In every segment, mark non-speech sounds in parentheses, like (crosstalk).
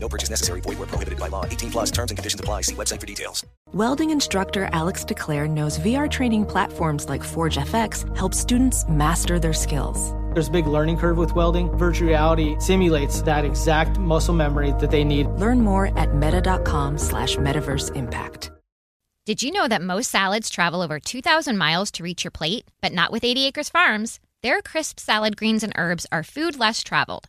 No purchase necessary. Void where prohibited by law. 18 plus terms and conditions apply. See website for details. Welding instructor Alex DeClaire knows VR training platforms like Forge FX help students master their skills. There's a big learning curve with welding. Virtual reality simulates that exact muscle memory that they need. Learn more at meta.com slash metaverse impact. Did you know that most salads travel over 2,000 miles to reach your plate? But not with 80 Acres Farms. Their crisp salad greens and herbs are food less traveled,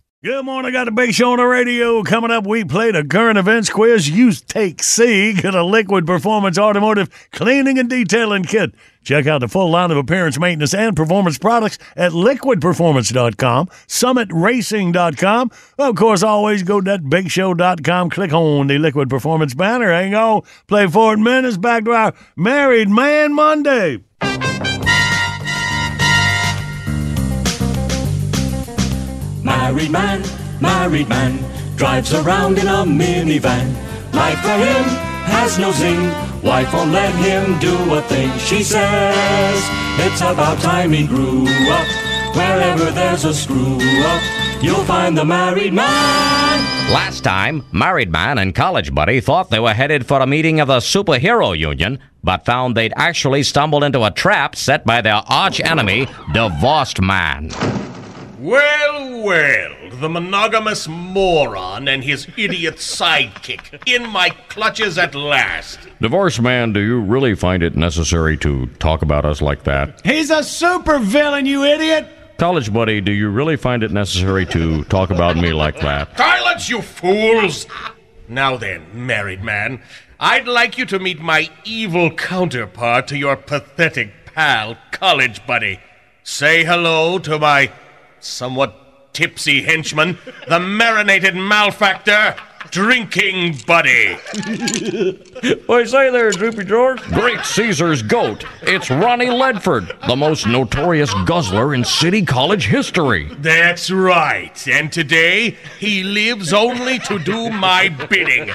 Good morning. Got the big show on the radio. Coming up, we played a current events quiz. You take C. Get a liquid performance automotive cleaning and detailing kit. Check out the full line of appearance, maintenance, and performance products at liquidperformance.com, summitracing.com. Of course, always go to thatbigshow.com. Click on the Liquid Performance banner. Hang on. Play four minutes. Back to our Married Man Monday. Married man, married man, drives around in a minivan. Life for him has no zing. Wife won't let him do a thing. She says it's about time he grew up. Wherever there's a screw up, you'll find the married man. Last time, Married Man and College Buddy thought they were headed for a meeting of the Superhero Union, but found they'd actually stumbled into a trap set by their arch enemy, Divorced Man. Well, well, the monogamous moron and his idiot (laughs) sidekick in my clutches at last. Divorced Man, do you really find it necessary to talk about us like that? He's a super villain, you idiot. College Buddy, do you really find it necessary to talk about me like that? Silence, you fools! Now then, married man, I'd like you to meet my evil counterpart to your pathetic pal, college buddy. Say hello to my somewhat tipsy henchman, the marinated malfactor, drinking buddy. (laughs) What say there, Droopy George? Great Caesar's goat. It's Ronnie Ledford, the most notorious guzzler in City College history. That's right. And today, he lives only to do my bidding.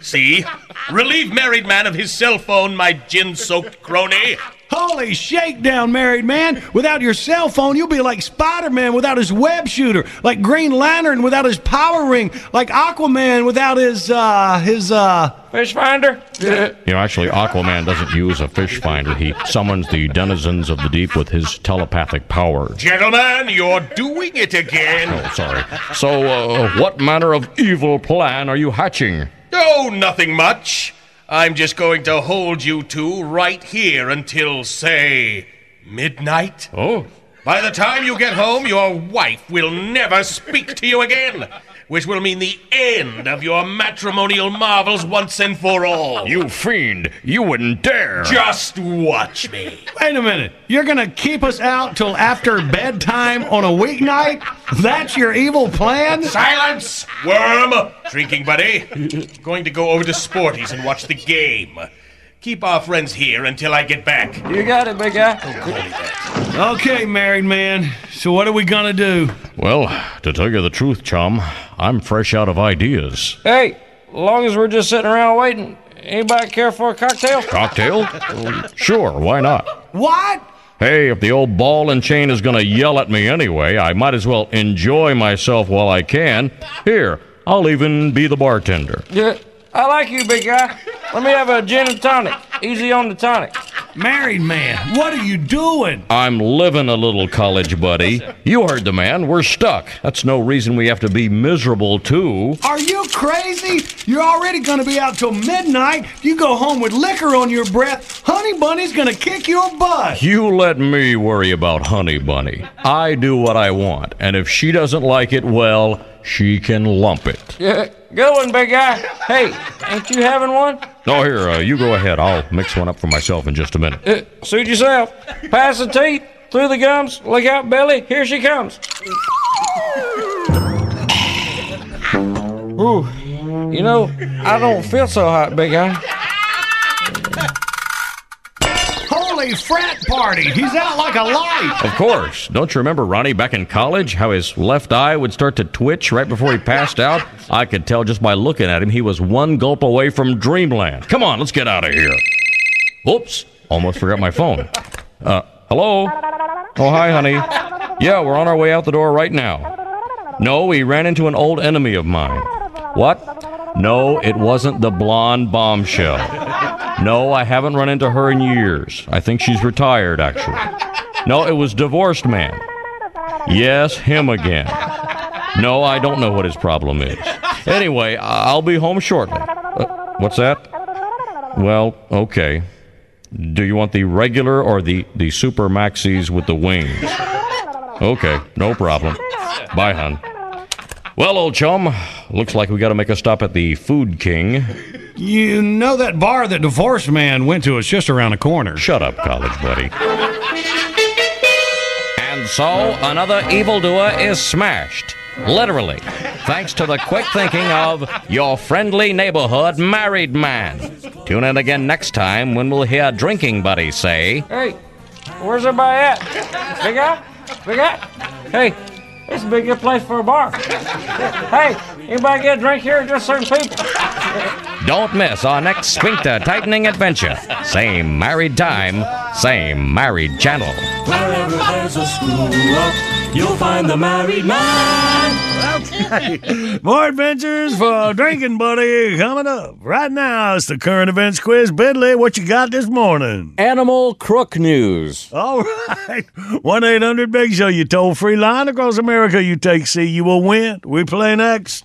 See? Relieve married man of his cell phone, my gin soaked crony. Holy shakedown, married man. Without your cell phone, you'll be like Spider Man without his web shooter, like Green Lantern without his power ring, like Aquaman without his, uh, his, uh. Fish finder? you know, actually, Aquaman doesn't use a fish finder. He summons the denizens of the deep with his telepathic powers. Gentlemen, you're doing it again. Oh, sorry. So, uh, what manner of evil plan are you hatching? Oh, nothing much. I'm just going to hold you two right here until, say, midnight. Oh. By the time you get home, your wife will never speak to you again, which will mean the end of your matrimonial marvels once and for all. You fiend! You wouldn't dare! Just watch me. Wait a minute. You're gonna keep us out till after bedtime on a weeknight? That's your evil plan? Silence, worm! Drinking buddy. Going to go over to Sporty's and watch the game. Keep our friends here until I get back. You got it, big guy. Call. Okay, married man. So what are we gonna do? Well, to tell you the truth, chum, I'm fresh out of ideas. Hey, long as we're just sitting around waiting, anybody care for a cocktail? Cocktail? Sure, why not? What? Hey, if the old ball and chain is gonna yell at me anyway, I might as well enjoy myself while I can. Here, I'll even be the bartender. Yeah, I like you, big guy. Let me have a gin and tonic. Easy on the tonic. Married man, what are you doing? I'm living a little college buddy. You heard the man. We're stuck. That's no reason we have to be miserable, too. Are you crazy? You're already gonna be out till midnight. You go home with liquor on your breath. Honey Bunny's gonna kick your butt. You let me worry about Honey Bunny. I do what I want, and if she doesn't like it, well, she can lump it. Yeah, good one, big guy. Hey, ain't you having one? No, here, uh, you go ahead. I'll mix one up for myself in just a minute. Uh, suit yourself. Pass the teeth, through the gums, look out, Billy. Here she comes. Ooh, you know, I don't feel so hot, big guy. Holy frat party! He's out like a light. Of course. Don't you remember Ronnie back in college? How his left eye would start to twitch right before he passed out? I could tell just by looking at him he was one gulp away from dreamland. Come on, let's get out of here. Oops, almost forgot my phone. Uh, hello? Oh, hi, honey. Yeah, we're on our way out the door right now. No, we ran into an old enemy of mine. What? No, it wasn't the blonde bombshell. No, I haven't run into her in years. I think she's retired, actually. No, it was divorced man. Yes, him again. No, I don't know what his problem is. Anyway, I'll be home shortly. Uh, what's that? Well, okay. Do you want the regular or the, the super maxis with the wings? Okay, no problem. Bye, hon. Well, old chum, looks like we got to make a stop at the Food King. You know that bar that divorced man went to is just around the corner. Shut up, college buddy. And so, another evildoer is smashed. Literally. Thanks to the quick thinking of your friendly neighborhood married man. Tune in again next time when we'll hear Drinking Buddy say, Hey, where's everybody at? Big guy? Big guy? Hey, this is a good place for a bar. Hey, anybody get a drink here? Just certain people. Don't miss our next sphincter tightening adventure. Same married time, same married channel. Wherever there's a screw up, you'll find the married man. Okay. More adventures for Drinking Buddy coming up. Right now, it's the current events quiz. Bidley, what you got this morning? Animal crook news. All right. 1 800 Big Show, you toll free line across America. You take C, you will win. We play next.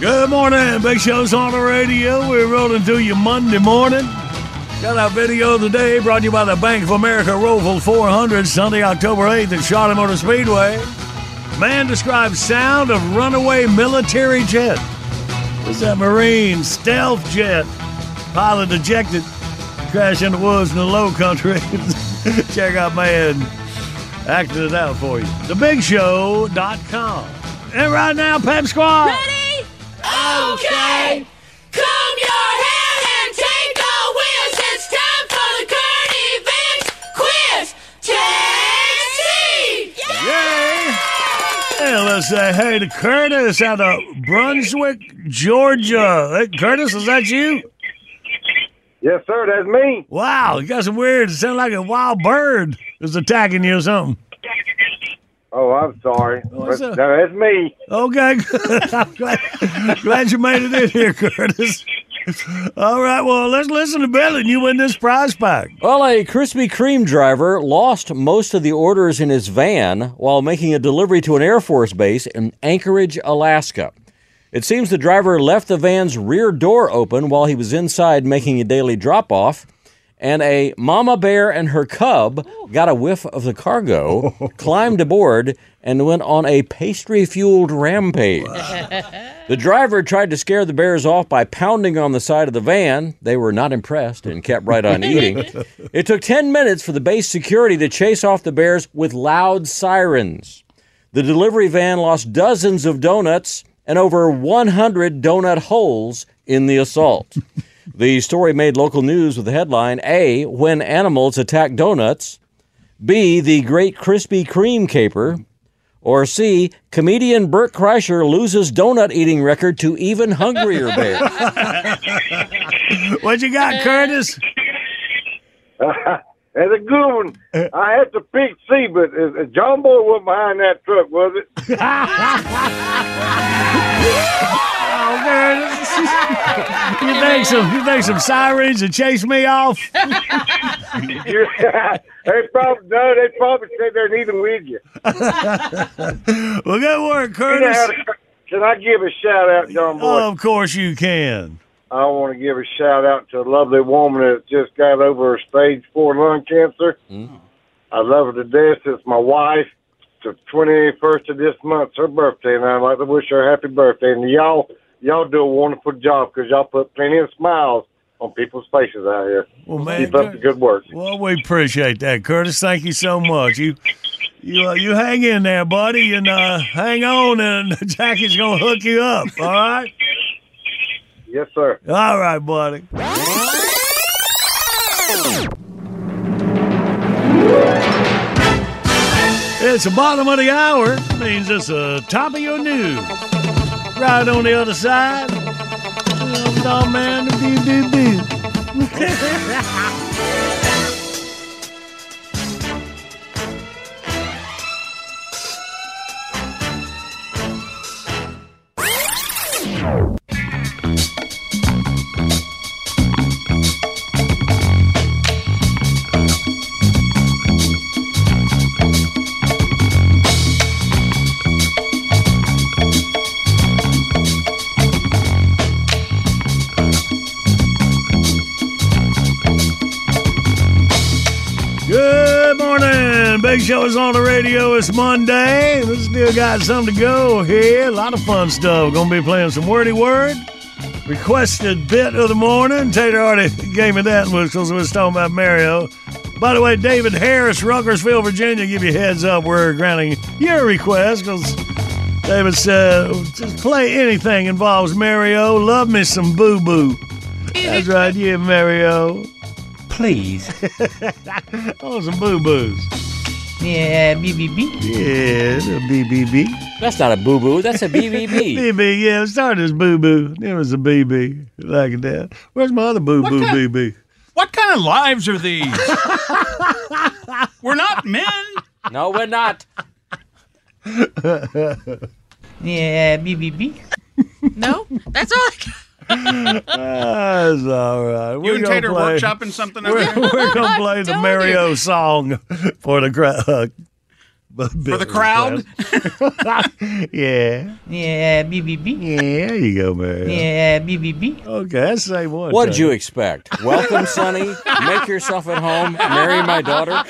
Good morning. Big Show's on the radio. We're rolling through you Monday morning. Got our video of the day brought to you by the Bank of America Roval 400, Sunday, October 8th at Charlotte Motor Speedway. Man describes sound of runaway military jet. It's a Marine stealth jet. Pilot ejected. Crash in the woods in the low country. (laughs) Check out man acting it out for you. TheBigShow.com. And right now, Pep Squad. Ready? Okay. Comb Hey, let's say hey to Curtis out of Brunswick, Georgia. Hey, Curtis, is that you? Yes, sir, that's me. Wow, you got some weird. It sounds like a wild bird is attacking you or something. Oh, I'm sorry. Oh, What's up? no, that's me. Okay, (laughs) I'm glad, glad you made it in here, Curtis. All right, well, let's listen to Bill and you win this prize pack. Well, a Krispy Kreme driver lost most of the orders in his van while making a delivery to an Air Force base in Anchorage, Alaska. It seems the driver left the van's rear door open while he was inside making a daily drop off, and a mama bear and her cub got a whiff of the cargo, (laughs) climbed aboard, and went on a pastry fueled rampage. The driver tried to scare the bears off by pounding on the side of the van. They were not impressed and kept right on eating. (laughs) It took 10 minutes for the base security to chase off the bears with loud sirens. The delivery van lost dozens of donuts and over 100 donut holes in the assault. The story made local news with the headline A. When animals attack donuts, B. The Great Krispy Kreme Caper, Or C. Comedian Bert Kreischer loses donut eating record to even hungrier (laughs) bears. what you got, Curtis? (laughs) That's a good one. I had to pick C, but uh, uh, John Boy wasn't behind that truck, was it? (laughs) Oh, Curtis. (laughs) you think some you think some sirens to chase me off? (laughs) They probably no, they probably said they're even with you. well, good work, You know Curtis. to- Can I give a shout out, John Boy? Oh, of course you can. I want to give a shout out to a lovely woman that just got over her stage four lung cancer. I love her to death. It's my wife. It's The twenty first of this month, her birthday, and I'd like to wish her a happy birthday. And y'all, y'all do a wonderful job because y'all put plenty of smiles on people's faces out here. Well, man, Keep up the good work. Well, we appreciate that, Curtis. Thank you so much. You, you, uh, you hang in there, buddy, and uh, hang on, and (laughs) Jackie's gonna hook you up. All right. Yes, sir. All right, buddy. It's the bottom of the hour. Means it's the top of your news. Right on the other side. Oh, man. Boo, boo, boo. Show is on the radio. It's Monday. We still got something to go here. A lot of fun stuff. Gonna be playing some wordy word. Requested bit of the morning. Tater already (laughs) gave me that because we was talking about Mario. By the way, David Harris, Ruckersville, Virginia, give you a heads up. We're granting your request because David said just play anything involves Mario. Love me some boo boo. That's right, yeah, Mario. Please. (laughs) oh, some boo boos. Yeah, BBB. Yeah, the BBB. That's not a boo boo. That's a BBB. BB, (laughs) yeah, it started as boo boo. Then it was a BB. Like that. Where's my other boo boo kind- BB? What kind of lives are these? (laughs) We're not men. No, we're not. (laughs) Yeah, BBB. No, that's all I got. That's all right. You We're and gonna Tater play- workshopping something over We're, there? we're gonna (laughs) play the Mario song for the crowd. Uh, For the crowd? (laughs) yeah. Yeah, BBB. Yeah, there you go, man. Yeah, BBB. Okay, that's the same one. What did you expect? Welcome, Sonny. Make yourself at home. Marry my daughter.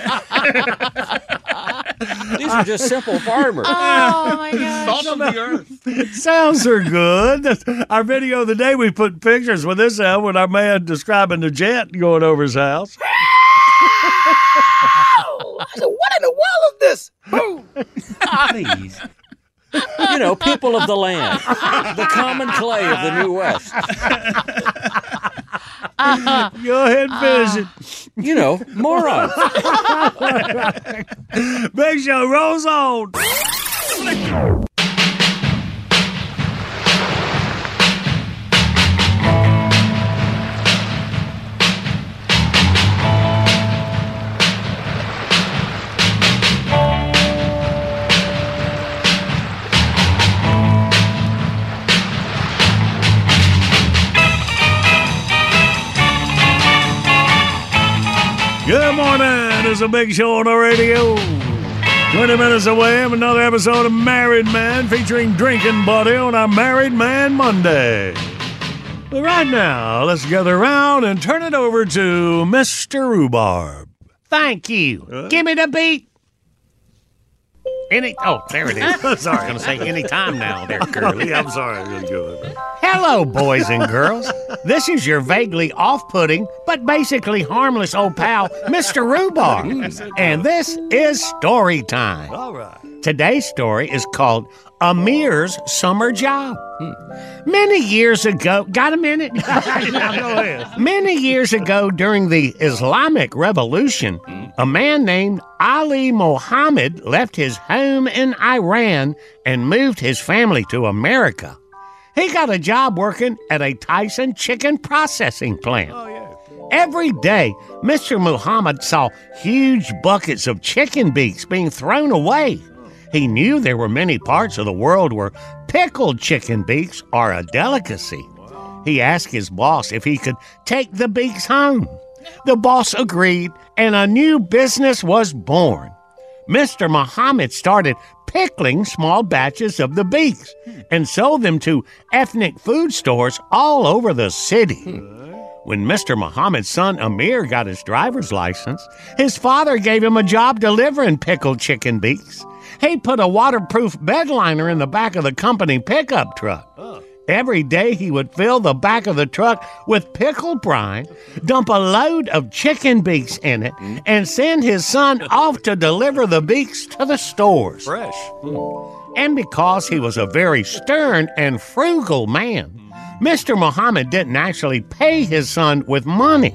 These are just simple farmers. Oh my (laughs) gosh. Salt of the earth. Sounds are good. Our video of the day, we put pictures with this out with our man describing the jet going over his house. I said, what in the world is this? (laughs) Please. You know, people of the land, the common clay of the New West. Uh-huh. Go ahead and finish it. You know, morons. (laughs) Big Show rolls on. It's a big show on the radio. 20 minutes away from another episode of Married Man featuring Drinking Buddy on our Married Man Monday. But right now, let's gather around and turn it over to Mr. Rhubarb. Thank you. Give me the beat. Any oh, there it is. Sorry, (laughs) I was gonna say any time now, there, (laughs) oh, Curly. I'm sorry. I didn't go. Hello, boys and girls. This is your vaguely off-putting but basically harmless old pal, Mr. Rhubarb, and this is story time. All right. Today's story is called Amir's Summer Job. Many years ago, got a minute? (laughs) Yeah, go ahead. Many years ago, during the Islamic Revolution, a man named Ali Mohammed left his home in Iran and moved his family to America. He got a job working at a Tyson chicken processing plant. Oh, Every day, Mr. Muhammad saw huge buckets of chicken beaks being thrown away. He knew there were many parts of the world where pickled chicken beaks are a delicacy. He asked his boss if he could take the beaks home. The boss agreed, and a new business was born. Mr. Muhammad started pickling small batches of the beaks and sold them to ethnic food stores all over the city. When Mr. Muhammad's son Amir got his driver's license, his father gave him a job delivering pickled chicken beaks. He put a waterproof bed liner in the back of the company pickup truck. Every day he would fill the back of the truck with pickled brine, dump a load of chicken beaks in it, mm-hmm. and send his son off to deliver the beaks to the stores. Fresh. Hmm. And because he was a very stern and frugal man, hmm. Mr. Muhammad didn't actually pay his son with money.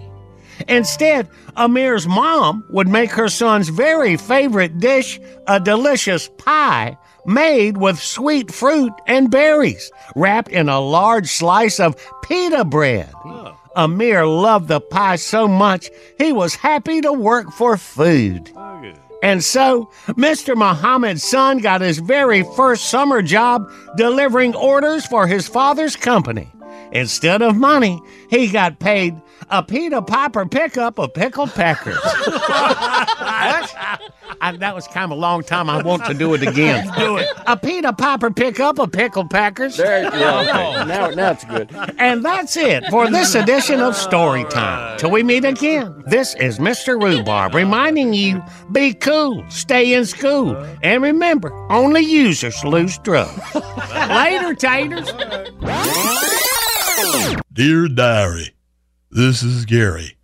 Instead, Amir's mom would make her son's very favorite dish a delicious pie made with sweet fruit and berries, wrapped in a large slice of pita bread. Amir loved the pie so much he was happy to work for food. And so, Mr. Muhammad's son got his very first summer job delivering orders for his father's company. Instead of money, he got paid a Peter Piper pickup of pickled peckers. (laughs) I, that was kind of a long time. I want to do it again. Do it. A Peter Piper pickup of pickled peckers. There, yeah, okay. now, now it's good. And that's it for this edition of Story Time. Till we meet again, this is Mr. Rhubarb reminding you be cool, stay in school, and remember, only users lose drugs. (laughs) Later, taters. Dear Diary, this is Gary.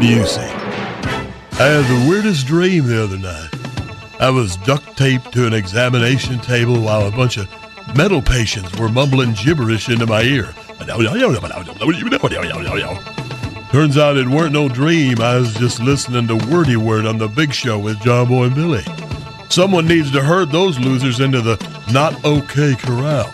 Busey. I had the weirdest dream the other night. I was duct taped to an examination table while a bunch of metal patients were mumbling gibberish into my ear. Turns out it weren't no dream. I was just listening to Wordy Word on the Big Show with John Boy and Billy. Someone needs to herd those losers into the not okay corral.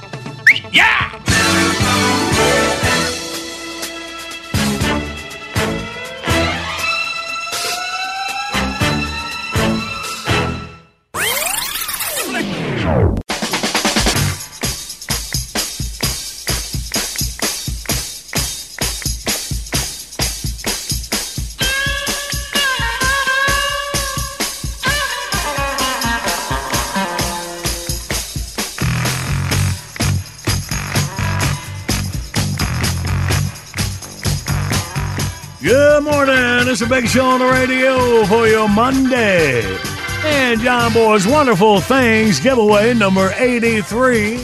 A big show on the radio for your Monday. And John Boy's Wonderful Things giveaway number 83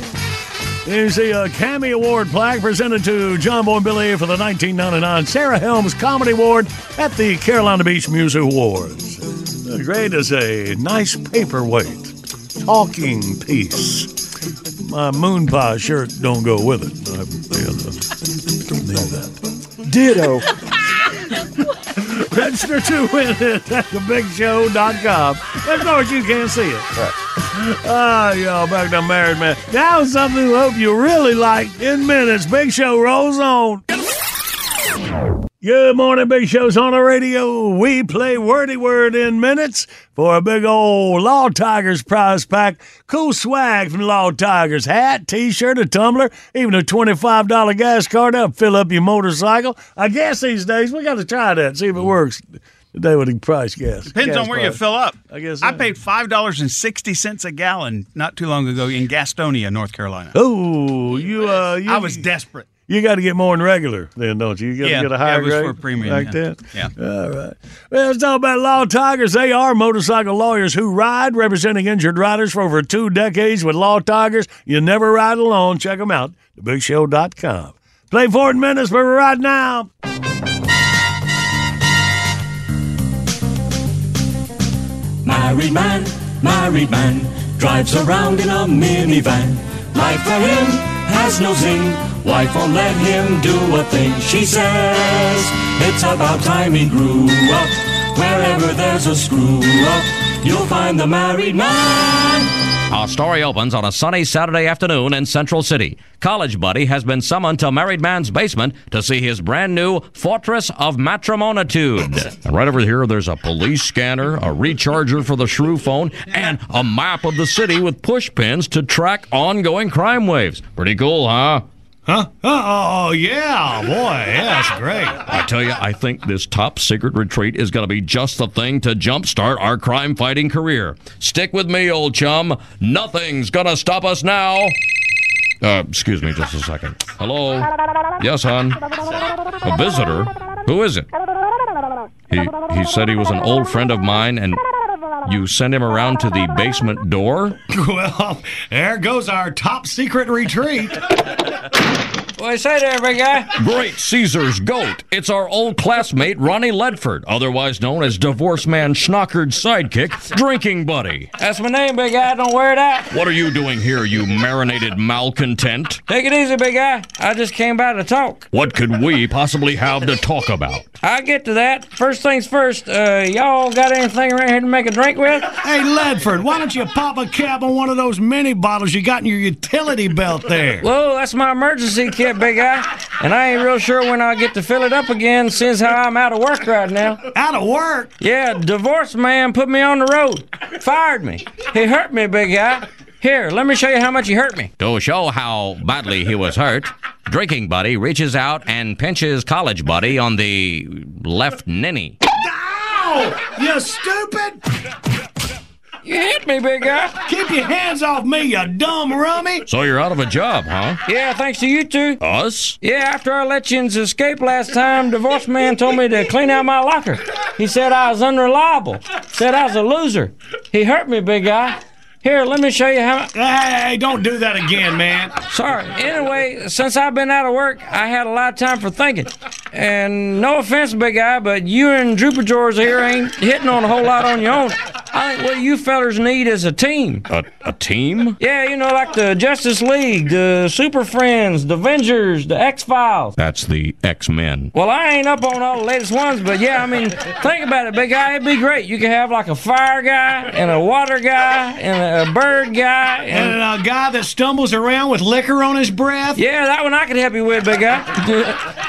is the uh, Cammy Award plaque presented to John Boy and Billy for the 1999 Sarah Helms Comedy Award at the Carolina Beach Music Awards. The grade is a nice paperweight, talking piece. My moon pie shirt don't go with it. I, you know, need that. Ditto. (laughs) (laughs) Register to win it at thebigshow.com. Of course, you can't see it. (laughs) Ah, y'all, back to Married Man. Now something we hope you really like in minutes. Big Show rolls on. Good morning, Big Show's on the radio. We play Wordy Word in minutes for a big old Law Tigers prize pack. Cool swag from Law Tigers. Hat, t-shirt, a tumbler, even a $25 gas card to fill up your motorcycle. I guess these days we got to try that, see if it works today with the price gas. Depends gas on where you fill up. I guess I so. paid five dollars and sixty cents a gallon not too long ago in Gastonia, North Carolina. Oh, you uh, you, I was desperate. You got to get more than regular, then, don't you? You got to Yeah, get a yeah, higher it was grade for premium, like yeah. that. Yeah. All right. Well, let's talk about Law Tigers. They are motorcycle lawyers who ride, representing injured riders for over two decades with Law Tigers. You never ride alone. Check them out. TheBigShow.com. Play four minutes, but we're right now. Married man, married man, drives around in a minivan. Life for him has no zing. Wife won't let him do a thing. She says it's about time he grew up. Wherever there's a screw up, you'll find the married man. Our story opens on a sunny Saturday afternoon in Central City. College buddy has been summoned to married man's basement to see his brand new Fortress of Matrimonitude. And right over here, there's a police scanner, a recharger for the shrew phone, and a map of the city with push pins to track ongoing crime waves. Pretty cool, huh? Huh? Oh, yeah, boy. Yeah, that's great. I tell you, I think this top secret retreat is going to be just the thing to jumpstart our crime fighting career. Stick with me, old chum. Nothing's going to stop us now. Uh, excuse me just a second. Hello? Yes, hon? A visitor? Who is it? He, he said he was an old friend of mine and you send him around to the basement door? (laughs) Well, there goes our top secret retreat. (laughs) What you say there, big guy? Great Caesar's goat. It's our old classmate, Ronnie Ledford, otherwise known as divorce man Schnockerd's sidekick, drinking buddy. That's my name, big guy. Don't wear it out. What are you doing here, you marinated malcontent? Take it easy, big guy. I just came by to talk. What could we possibly have to talk about? I'll get to that. First things first, uh, y'all got anything around here to make a drink with? Hey, Ledford, why don't you pop a cap on one of those mini bottles you got in your utility belt there? Whoa, that's my emergency kit, big guy. And I ain't real sure when I'll get to fill it up again since how I'm out of work right now. Out of work? Yeah, divorced man put me on the road. Fired me. He hurt me, big guy. Here, let me show you how much he hurt me. To show how badly he was hurt, drinking buddy reaches out and pinches college buddy on the left ninny. Ow! You stupid! You hit me, big guy. Keep your hands off me, you dumb rummy! So you're out of a job, huh? Yeah, thanks to you two. Us? Yeah, after I let you escape last time, divorce man told me to clean out my locker. He said I was unreliable. Said I was a loser. He hurt me, big guy. Here, let me show you how. Hey, don't do that again, man. Sorry. Anyway, since I've been out of work, I had a lot of time for thinking. And no offense, big guy, but you and Drooper George here ain't hitting on a whole lot on your own. I think what you fellers need is a team. A, a team? Yeah, you know, like the Justice League, the Super Friends, the Avengers, the X Files. That's the X Men. Well, I ain't up on all the latest ones, but yeah, I mean, think about it, big guy. It'd be great. You could have like a fire guy and a water guy and a bird guy and, And a guy that stumbles around with liquor on his breath? yeah, that one I could help you with, big guy.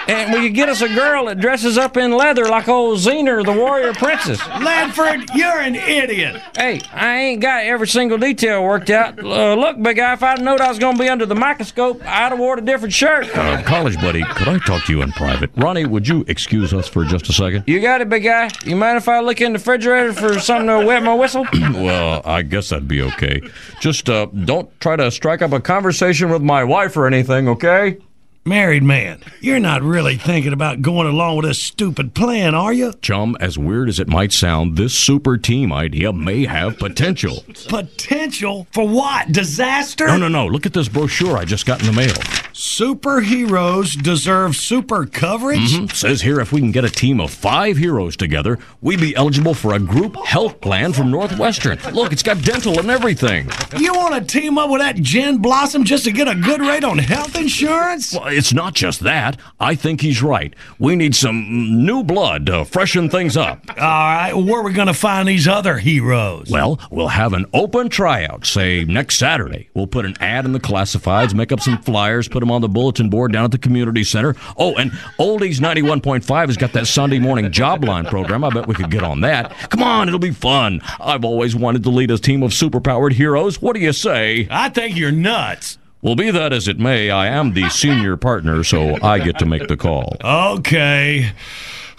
(laughs) and we you get us a girl that dresses up in leather like old Xena, the warrior princess. Ledford, you're an idiot. Hey, I ain't got every single detail worked out. Uh, look, big guy, if I'd known I was going to be under the microscope, I'd have wore a different shirt. Uh, college buddy, could I talk to you in private? Ronnie, would you excuse us for just a second? You got it, big guy. You mind if I look in the refrigerator for something to wet my whistle? (clears throat) well, I guess that'd be okay. Just uh, don't try to strike up a conversation with my wife or anything, okay? Married man, you're not really thinking about going along with this stupid plan, are you? Chum, as weird as it might sound, this super team idea may have potential. (laughs) Potential for what? Disaster? No, no, no. Look at this brochure I just got in the mail. Superheroes deserve super coverage? Mhm. Says here if we can get a team of five heroes together, we'd be eligible for a group health plan from Northwestern. Look, it's got dental and everything. You want to team up with that gin blossom just to get a good rate on health insurance? Well, it's not just that. I think he's right. We need some new blood to freshen things up. All right, where are we going to find these other heroes? Well, we'll have an open tryout, say next Saturday. We'll put an ad in the classifieds, make up some flyers, put them on the bulletin board down at the community center. Oh, and Oldies 91.5 has got that Sunday morning job line program. I bet we could get on that. Come on, it'll be fun. I've always wanted to lead a team of superpowered heroes. What do you say? I think you're nuts. Well, be that as it may, I am the senior partner, so I get to make the call. Okay.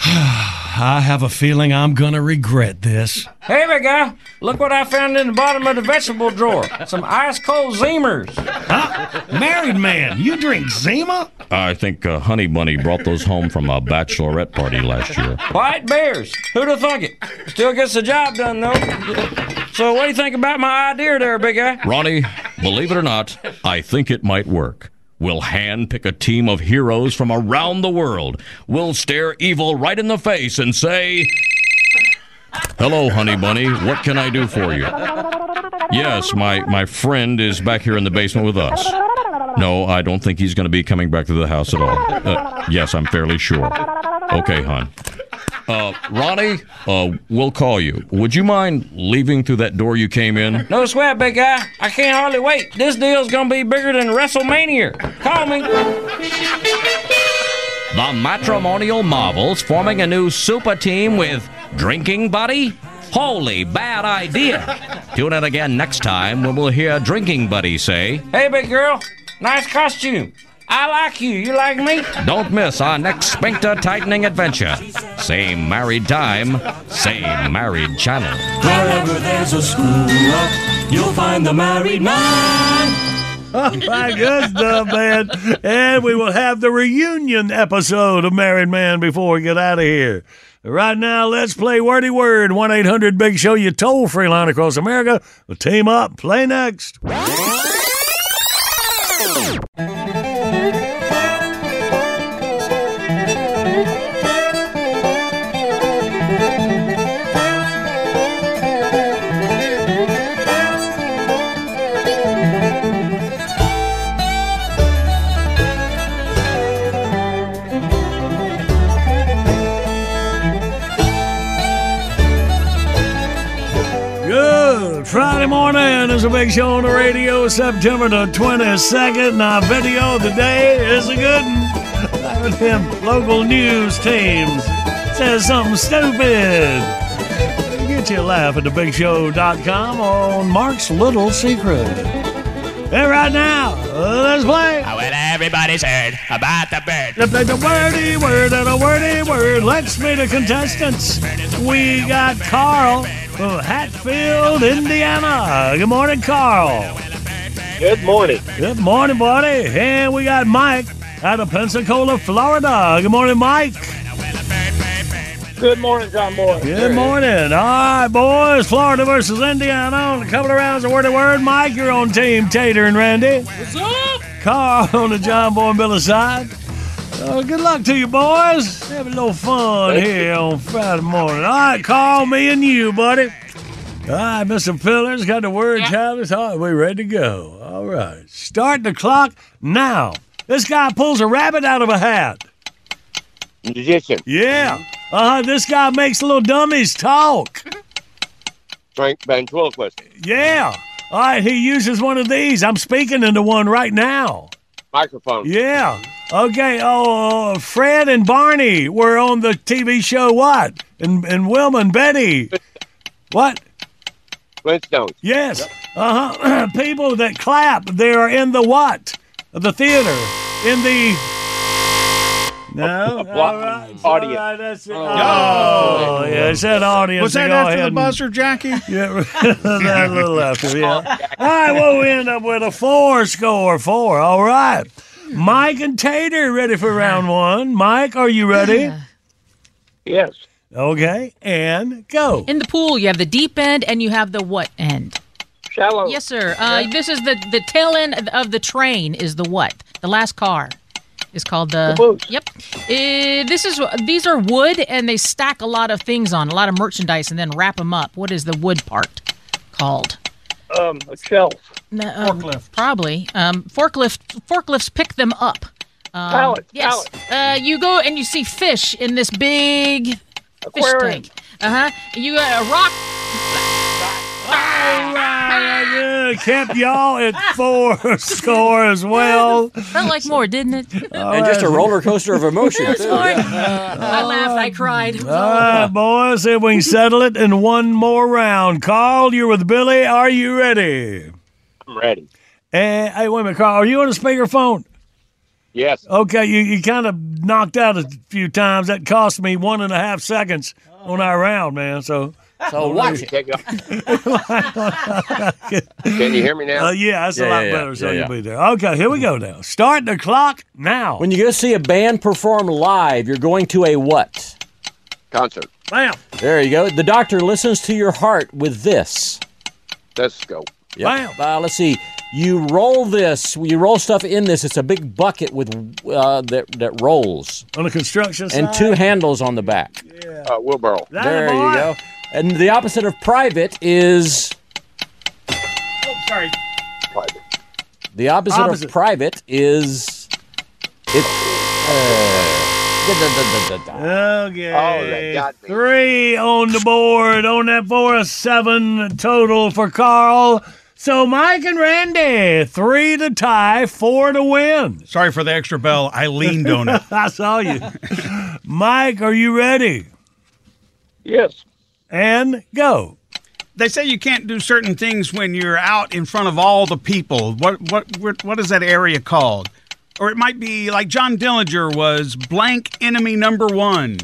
(sighs) (sighs) I have a feeling I'm going to regret this. Hey, big guy, look what I found in the bottom of the vegetable drawer. Some ice cold Zeemers. Huh? Married man, you drink Zima? I think uh, Honey Bunny brought those home from a bachelorette party last year. White bears. Who'd have thunk it? Still gets the job done, though. So, what do you think about my idea there, big guy? Ronnie, believe it or not, I think it might work. We'll hand pick a team of heroes from around the world. We'll stare evil right in the face and say, Hello, honey bunny. What can I do for you? Yes, my, my friend is back here in the basement with us. No, I don't think he's going to be coming back to the house at all. Uh, yes, I'm fairly sure. Okay, hon. Uh, Ronnie, uh, we'll call you. Would you mind leaving through that door you came in? No sweat, big guy. I can't hardly wait. This deal's gonna be bigger than WrestleMania. Call me. The matrimonial marvels forming a new super team with Drinking Buddy? Holy bad idea. Tune in again next time when we'll hear Drinking Buddy say, Hey, big girl. Nice costume. I like you. You like me? Don't miss our next sphincter tightening adventure. Same married time, same married channel. Wherever there's a screw up, you'll find the married man. Oh, my good stuff, man. And we will have the reunion episode of Married Man before we get out of here. Right now, let's play Wordy Word. 1 800 Big Show, you toll free line across America. We'll team up. Play next. Morning is a big show on the radio, September the 22nd. And our video today is a good one. Them local news teams. Says something stupid. Get you a laugh at thebigshow.com on Mark's Little Secret. And right now, let's play. Well, everybody's heard about the bird. The, the, the wordy word and a wordy word. Let's meet the contestants. We got Carl from Hatfield, Indiana. Good morning, Carl. Good morning. Good morning, buddy. And we got Mike out of Pensacola, Florida. Good morning, Mike. Good morning, John Boy. Good morning. All right, boys. Florida versus Indiana on a couple of rounds of word wordy word. Mike, you're on team Tater and Randy. What's up? Carl on (laughs) the John Boy and Billy side. Uh, good luck to you, boys. Have a little fun here on Friday morning. All right, Carl, me and you, buddy. All right, Mr. Pillars, got the word challenge. All right, we ready to go. All right. Start the clock now. This guy pulls a rabbit out of a hat. Magician. Yeah. Uh huh. This guy makes little dummies talk. Frank ventriloquist. Yeah. All right, he uses one of these. I'm speaking into one right now. Microphone. Yeah. Okay. Oh, Fred and Barney were on the TV show what? And and Wilma and Betty. What? Flintstones. Yes. Uh huh. (clears throat) People that clap, they are in the what? The theater. In the. No. All right. Audience. All right, that's it. Oh, yeah. It said audience. Was that after ahead the buzzer, Jackie? (laughs) Yeah, (laughs) that little after, yeah. All right, well, we end up with a four score, four. All right. Mike and Tater ready for round one. Mike, are you ready? Yes. Okay, and go. In the pool, you have the deep end and you have the what end? Shallow. Yes, sir. Uh, This is the the tail end of the train. Is the what? The last car is called the. Caboose. Yep. Uh, this is these are wood and they stack a lot of things on a lot of merchandise and then wrap them up. What is the wood part called? Um, a shelf. No, um, Probably. Um, forklift forklifts pick them up. Um, Pallet, Yes. Uh, you go and you see fish in this big fish Aquarium. tank. Uh huh. You got a rock. Right, good. Kept y'all at four (laughs) score as well. Felt like more, didn't it? and just a roller coaster of (laughs) emotion. Too. morning, I laughed. I cried. It All all- right, boys, see if we can settle it in one more round. Carl, you're with Billy. Are you ready? I'm ready. And hey, wait a minute, Carl. Are you on a speakerphone? Yes. Okay, you, you kind of knocked out a few times. That cost me one and a half seconds on our round, man. So, (laughs) So watch it. Take it off. (laughs) Can you hear me now? Uh, yeah, that's a Yeah, lot yeah, yeah. better. So Yeah, you'll yeah. be there. Okay, here we go now. Start the clock now. When you go see a band perform live, you're going to a what? Concert. Bam, There you go. The doctor listens to your heart with this. Stethoscope. Yep. Uh, let's see. You roll this. You roll stuff in this. It's a big bucket with uh, that that rolls on the construction and side. two handles on the back. Uh, wheelbarrow. That there boy. you go. And the opposite of private is Oh, sorry. Private. The opposite, Opposite. of private is it's. Uh, da, da, da, da, da, da. Okay. Three on the board on that for a seven total for Carl. So Mike and Randy, three to tie, four to win. Sorry for the extra bell. I leaned on it. (laughs) I saw you. Mike, are you ready? Yes. And go. They say you can't do certain things when you're out in front of all the people. What what what, what is that area called? Or it might be like John Dillinger was blank enemy number one.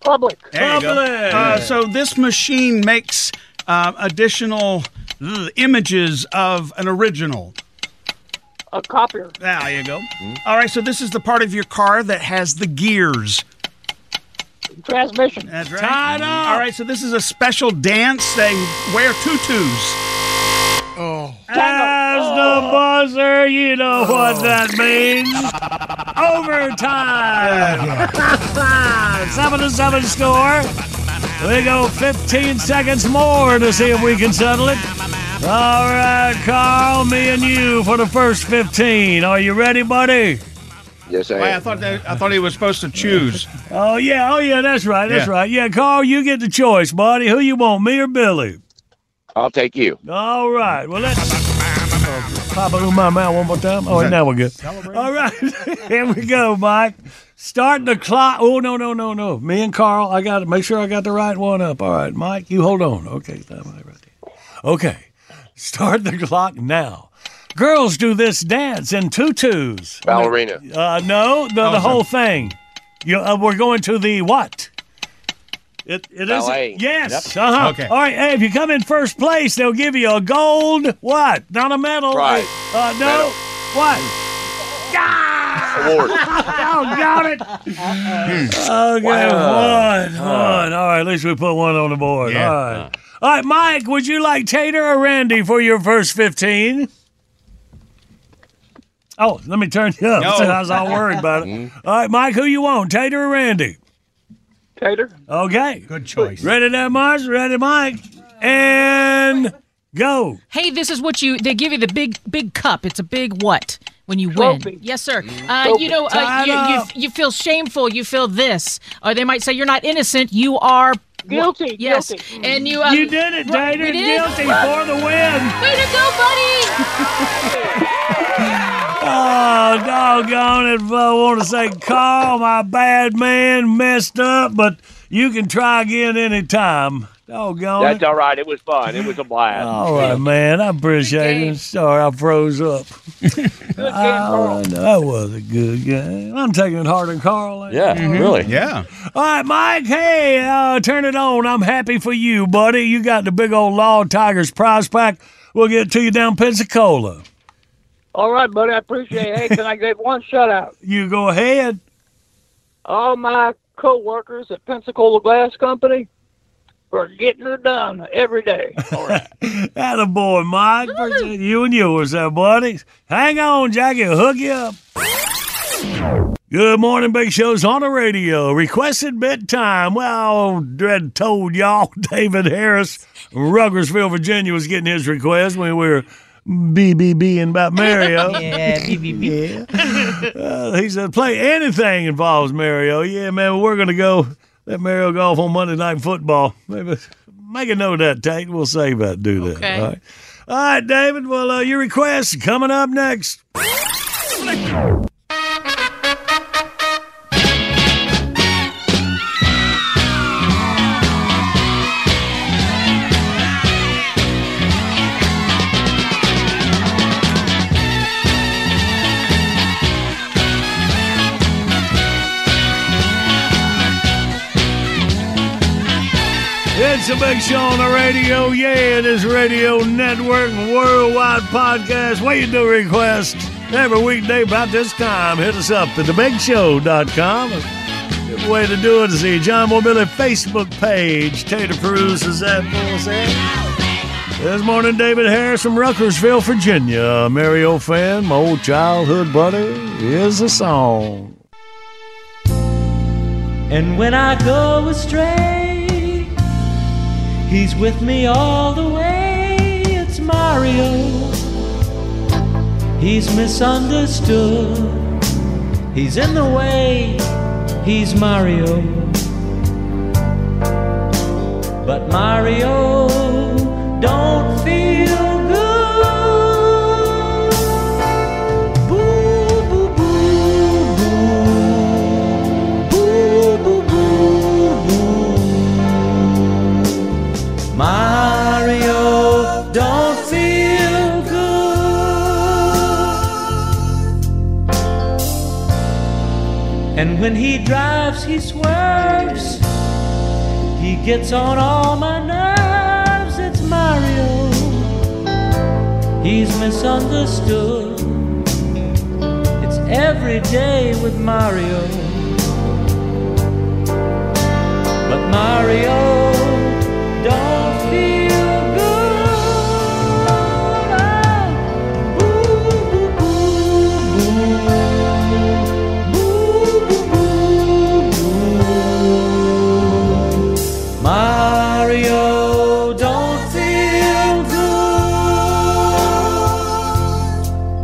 Public. There you go. Uh, so this machine makes uh, additional ugh, images of an original. A copier. There you go. All right, so this is the part of your car that has the gears. Transmission. That's right. Mm-hmm. All right, so this is a special dance. They wear tutus. Oh. As the oh. buzzer, you know oh. what that means. Overtime. (laughs) seven to seven score. We go 15 seconds more to see if we can settle it. All right, Carl, me and you for the first 15. Are you ready, buddy? Yes, I Wait, I thought that, I thought he was supposed to choose. Oh, yeah. Oh, yeah. That's right. That's Yeah. right. Yeah, Carl, you get the choice, buddy. Who you want, me or Billy? I'll take you. All right. Well, let's pop it in my mouth one more time. Oh, now we're good. All right. (laughs) Here we go, Mike. Start the clock. Oh, no, no, no, no. Me and Carl, I got to make sure I got the right one up. All right, Mike, you hold on. Okay. that one right there. Okay. Start the clock now. Girls do this dance in tutus. Ballerina. Uh, no, the, Oh, the whole thing. You, uh, we're going to the what? It, it is Ballet. yes. Yep. Uh-huh. Okay. All right. Hey, if you come in first place, they'll give you a gold what? Not a medal. Right. Uh, no. Medal. What? Award. (laughs) oh, got it. Okay, Wow. one, one. All right, at least we put one on the board. Yeah. All right. All right, Mike, would you like Tater or Randy for your first 15? Oh, let me turn you up. No. (laughs) I was all worried about it. All right, Mike, who you want, Tater or Randy? Tater. Okay. Good choice. Ready there, Mars? Ready, Mike? And go. Hey, this is what you. They give you the big, big cup. It's a big what when you Trophy. win. Yes, sir. Uh, you know, uh, Time you, you you feel shameful. You feel this, or they might say you're not innocent. You are Guilty, Yes, guilty. and you. Um, you did it, right, Tater. we did? Guilty for the win. Way to go, buddy! (laughs) Oh, doggone it. I want to say, Carl, my bad man, messed up, but you can try again anytime. Doggone That's it. all right. It was fun. It was a blast. All right, man. I appreciate it. Sorry, I froze up. (laughs) Oh, no, that was a good game. I'm taking it harder than Carl. ain't I? Yeah, really. Yeah. All right, Mike. Hey, uh, turn it on. I'm happy for you, buddy. You got the big old Law Tigers prize pack. We'll get it to you down Pensacola. All right, buddy. I appreciate it. Hey, can I get one shout out? (laughs) You go ahead. All my co-workers at Pensacola Glass Company for getting it done every day. (laughs) Atta boy, Mike. You and yours uh, there, buddy. Hang on, Jackie. Hook you up. Good morning, Big Show's on the radio. Requested bedtime. Well, Dread told y'all (laughs) David Harris, from Ruckersville, Virginia, was getting his request when we were BBBing about Mario. (laughs) Yeah, BBB. (laughs) Yeah. Uh, he said, play anything involves Mario. Yeah, man, we're going to go let Mario go off on Monday Night Football. Maybe make a note of that, Tate. We'll save that. Do that. Okay. All right. All right, David. Well, uh, your request coming up next. It's a big show on the radio. Yeah, it is Radio Network Worldwide Podcast. Where you do request every weekday about this time. Hit us up at thebigshow.com. Good way to do it is the John Boy Billy Facebook page. Tater produces that for us. This morning, David Harris from Ruckersville, Virginia. A Mario fan, my old childhood buddy. Here's a song. And when I go astray, He's with me all the way. It's Mario. He's misunderstood. He's in the way. He's Mario. But Mario don't feel And when he drives, he swerves. He gets on all my nerves. It's Mario. He's misunderstood. It's every day with Mario. But Mario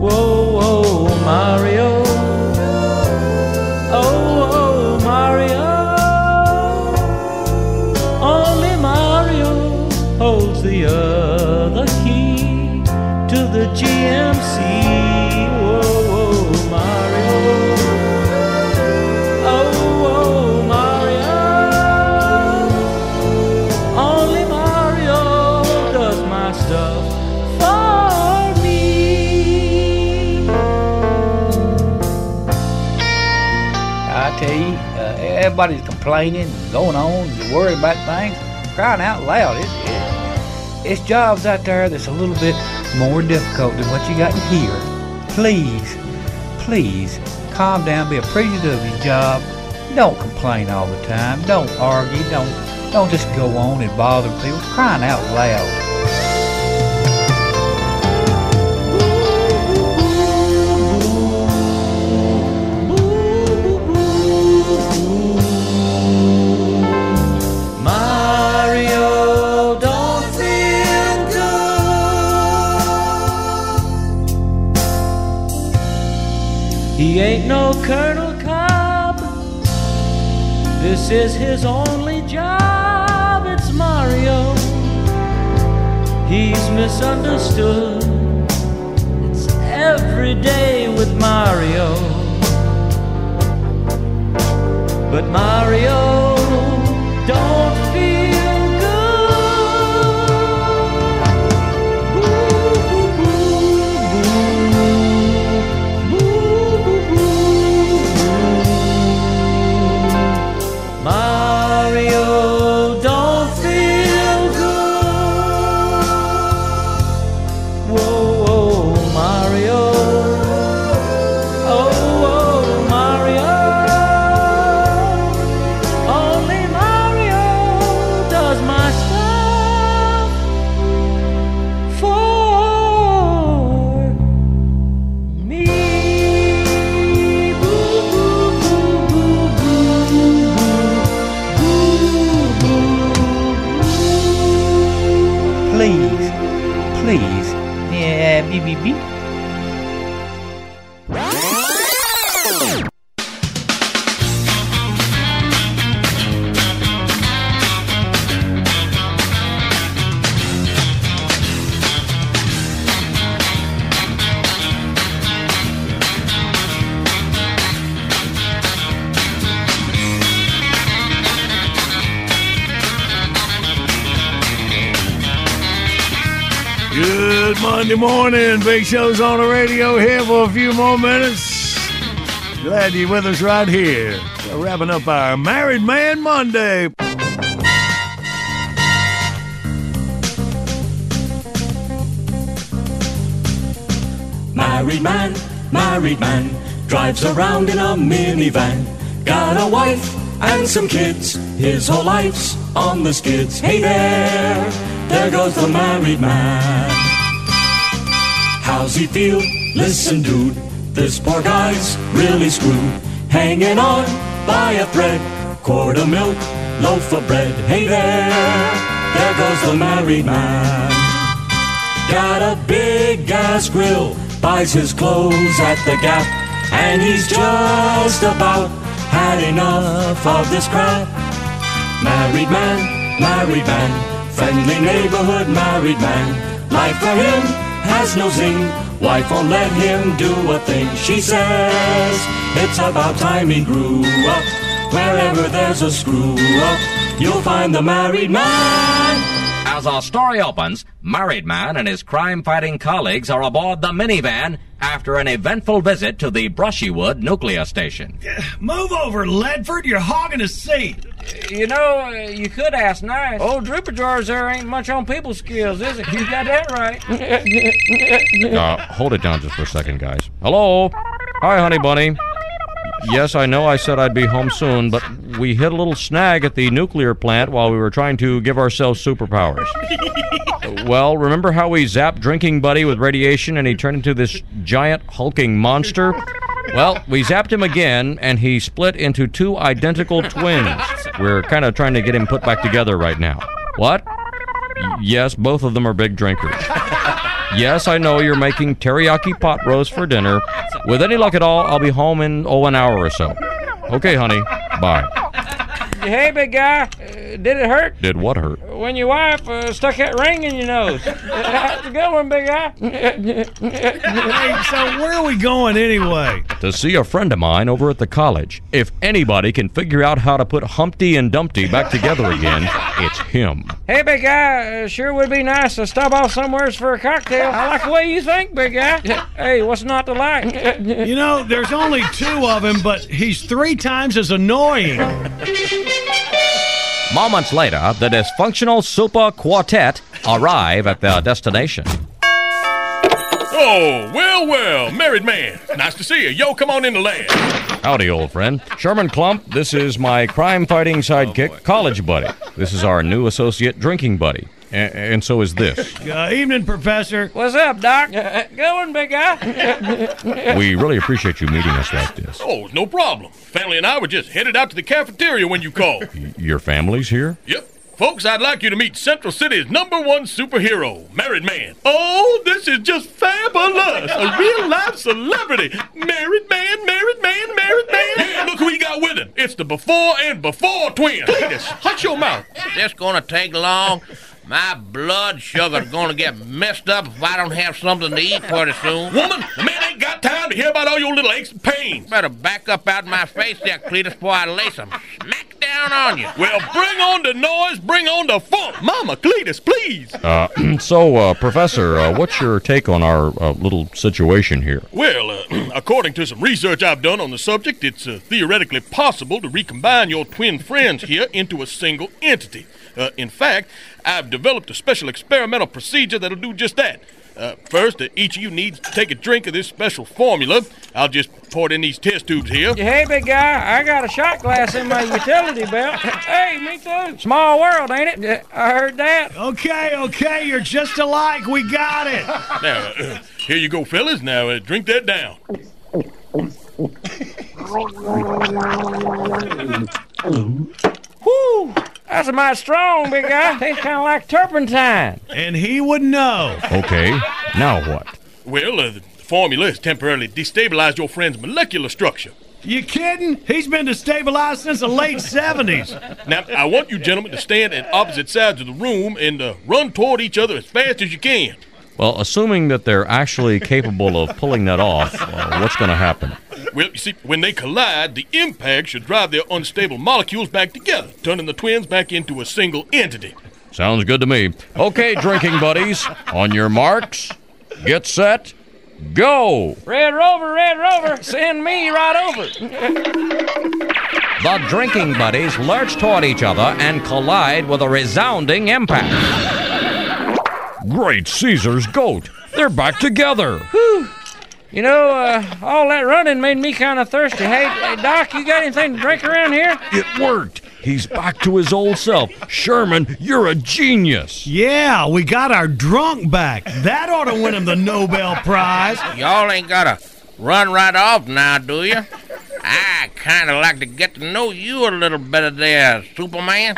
Whoa, whoa, Mario. Everybody's complaining, going on, worried about things, crying out loud. It, it, it's jobs out there that's a little bit more difficult than what you got here. Please, please, calm down, be appreciative of your job. Don't complain all the time. Don't argue. Don't don't just go on and bother people. Crying out loud. No Colonel Cobb. This is his only job. It's Mario. He's misunderstood. Morning. Big Show's on the radio here for a few more minutes. Glad you're with us right here. We're wrapping up our Married Man Monday. Married man, married man, drives around in a minivan. Got a wife and some kids, his whole life's on the skids. Hey there, there goes the married man. How's he feel? Listen, dude, this poor guy's really screwed. Hanging on by a thread, quart of milk, loaf of bread. Hey there, there goes the married man. Got a big gas grill, buys his clothes at the Gap, and he's just about had enough of this crap. Married man, married man, friendly neighborhood married man. Life for him has no zing. Wife won't let him do a thing. She says it's about time he grew up. Wherever there's a screw up, you'll find the married man. As our story opens, married man and his crime-fighting colleagues are aboard the minivan after an eventful visit to the Brushywood nuclear station. Move over, Ledford. You're hogging a seat. You know, uh, you could ask nice. Old Drooper Drawers there ain't much on people skills, is it? You got that right. (laughs) Uh, hold it down just for a second, guys. Hello? Hi, honey bunny. Yes, I know I said I'd be home soon, but we hit a little snag at the nuclear plant while we were trying to give ourselves superpowers. (laughs) well, remember how we zapped Drinking Buddy with radiation and he turned into this giant hulking monster? Well, we zapped him again and he split into two identical twins. We're kind of trying to get him put back together right now. What? Yes, both of them are big drinkers. Yes, I know you're making teriyaki pot roast for dinner. With any luck at all, I'll be home in, oh, an hour or so. Okay, honey. Bye. Hey, big guy, uh, did it hurt? Did what hurt? When your wife uh, stuck that ring in your nose. (laughs) That's a good one, big guy. Hey, so where are we going anyway? To see a friend of mine over at the college. If anybody can figure out how to put Humpty and Dumpty back together again, it's him. Hey, big guy, uh, sure would be nice to stop off somewheres for a cocktail. I like the way you think, big guy. Hey, what's not to like? You know, there's only two of him, but he's three times as annoying. Moments later, the dysfunctional super quartet arrive at their destination. Oh, well, well, married man. Nice to see you. Yo, come on in the land. Howdy, old friend. Sherman Clump, this is my crime fighting sidekick, oh, College Buddy. This is our new associate, Drinking Buddy. A- and so is this. (laughs) Uh, evening, Professor. What's up, Doc? Going, big guy. (laughs) We really appreciate you meeting us like this. Oh, no problem. Family and I were just headed out to the cafeteria when you called. (laughs) Your family's here? Yep. Folks, I'd like you to meet Central City's number one superhero, Married Man. Oh, this is just fabulous. A real life celebrity. Married man, married man, married man. Yeah, look who he got with him. It's the before and before twin. Cletus, hush your mouth. Is this gonna take long? My blood sugar's gonna get messed up if I don't have something to eat pretty soon. Woman, the man ain't got time to hear about all your little aches and pains. Better back up out of my face there, Cletus, before I lace 'em. Smack down on you. Well, bring on the noise, bring on the funk. Mama, Cletus, please. Uh, (clears throat) so, uh, Professor, uh, what's your take on our uh, little situation here? Well, uh, (clears throat) according to some research I've done on the subject, it's uh, theoretically possible to recombine your twin friends here into a single entity. Uh, in fact, I've developed a special experimental procedure that'll do just that. Uh, first, uh, each of you needs to take a drink of this special formula. I'll just pour it in these test tubes here. Hey, big guy, I got a shot glass in my utility belt. (laughs) Hey, me too. Small world, ain't it? I heard that. Okay, okay, you're just alike. We got it. (laughs) Now, uh, here you go, fellas. Now, uh, drink that down. Whew. That's a mighty strong, big guy. (laughs) Tastes kind of like turpentine. And he would know. Okay, now what? Well, uh, the formula has temporarily destabilized your friend's molecular structure. You kidding? He's been destabilized since the late 70s. Now, I want you gentlemen to stand at opposite sides of the room and uh, run toward each other as fast as you can. Well, assuming that they're actually capable of pulling that off, uh, what's going to happen? Well, you see, when they collide, the impact should drive their unstable molecules back together, turning the twins back into a single entity. Sounds good to me. Okay, drinking buddies, on your marks, get set, go! Red Rover, Red Rover, send me right over. The drinking buddies lurch toward each other and collide with a resounding impact. Great Caesar's goat! They're back together! Whew. You know, uh, all that running made me kind of thirsty. Hey, hey, Doc, you got anything to drink around here? It worked! He's back to his old self. Sherman, you're a genius! Yeah, we got our drunk back. That ought to win him the Nobel Prize. Y'all ain't gotta run right off now, do you? I kind of like to get to know you a little better there, Superman.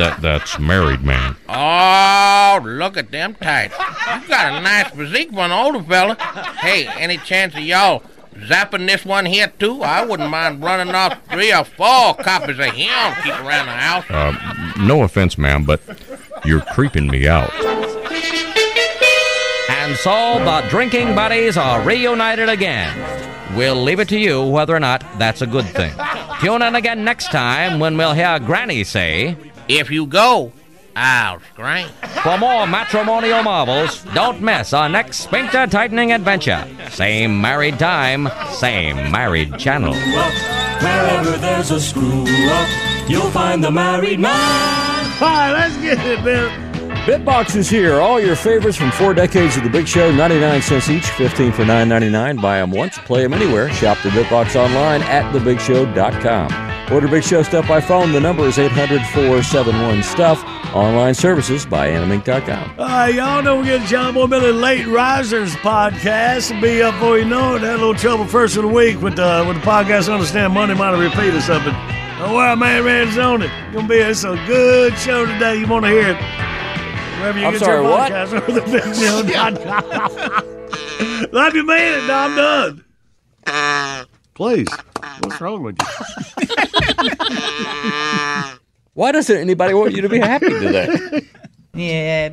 That that's married man. Oh, look at them tights. You got a nice physique for an older fella. Hey, any chance of y'all zapping this one here too? I wouldn't mind running off three or four copies of him keep around the house. Uh, no offense, ma'am, but you're creeping me out. And so the drinking buddies are reunited again. We'll leave it to you whether or not that's a good thing. Tune in again next time when we'll hear Granny say, If you go, I'll scream. For more matrimonial marvels, don't miss our next sphincter tightening adventure. Same married time, same married channel. Wherever there's a screw up, you'll find the married man. All right, let's get it, Bill. Bitbox is here. All your favorites from four decades of the Big Show, 99 cents each, 15 for 9.99. Buy them once, play them anywhere. Shop the Bitbox online at thebigshow.com. Order Big Show stuff by phone. The number is 800-471-STUFF. Online services by animink.com. All ah, right, y'all know we get John Boy Billy Late Risers podcast. It'll be up before you know it. Had a little trouble first of the week with the, with the podcast. Understand Monday might have repeated something. Don't worry, man, man's on it. Gonna be it's a good show today. You want to hear it? Wherever you I'm get sorry, your what? podcast or the Big Show. Love you, man. Now I'm done. (laughs) Please, what's wrong with you? (laughs) Why doesn't anybody want you to be happy today? Yeah,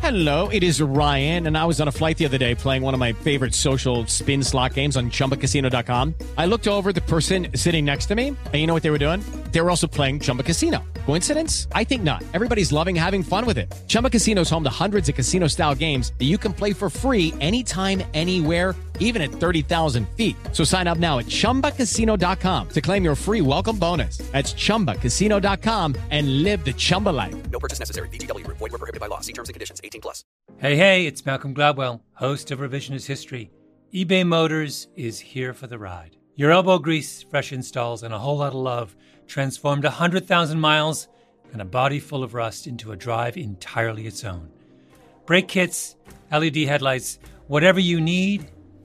Hello, it is Ryan, and I was on a flight the other day playing one of my favorite social spin slot games on chumbacasino.com. I looked over at the person sitting next to me, and you know what they were doing? They were also playing Chumba Casino. Coincidence? I think not. Everybody's loving having fun with it. Chumba Casino is home to hundreds of casino style games that you can play for free anytime, anywhere, even at 30,000 feet. So sign up now at chumbacasino.com to claim your free welcome bonus. That's chumbacasino.com and live the Chumba life. No purchase necessary. VGW Group. Void were prohibited by law. See terms and conditions. 18 plus. Hey, hey, it's Malcolm Gladwell, host of Revisionist History. eBay Motors is here for the ride. Your elbow grease, fresh installs, and a whole lot of love transformed 100,000 miles and a body full of rust into a drive entirely its own. Brake kits, LED headlights, whatever you need,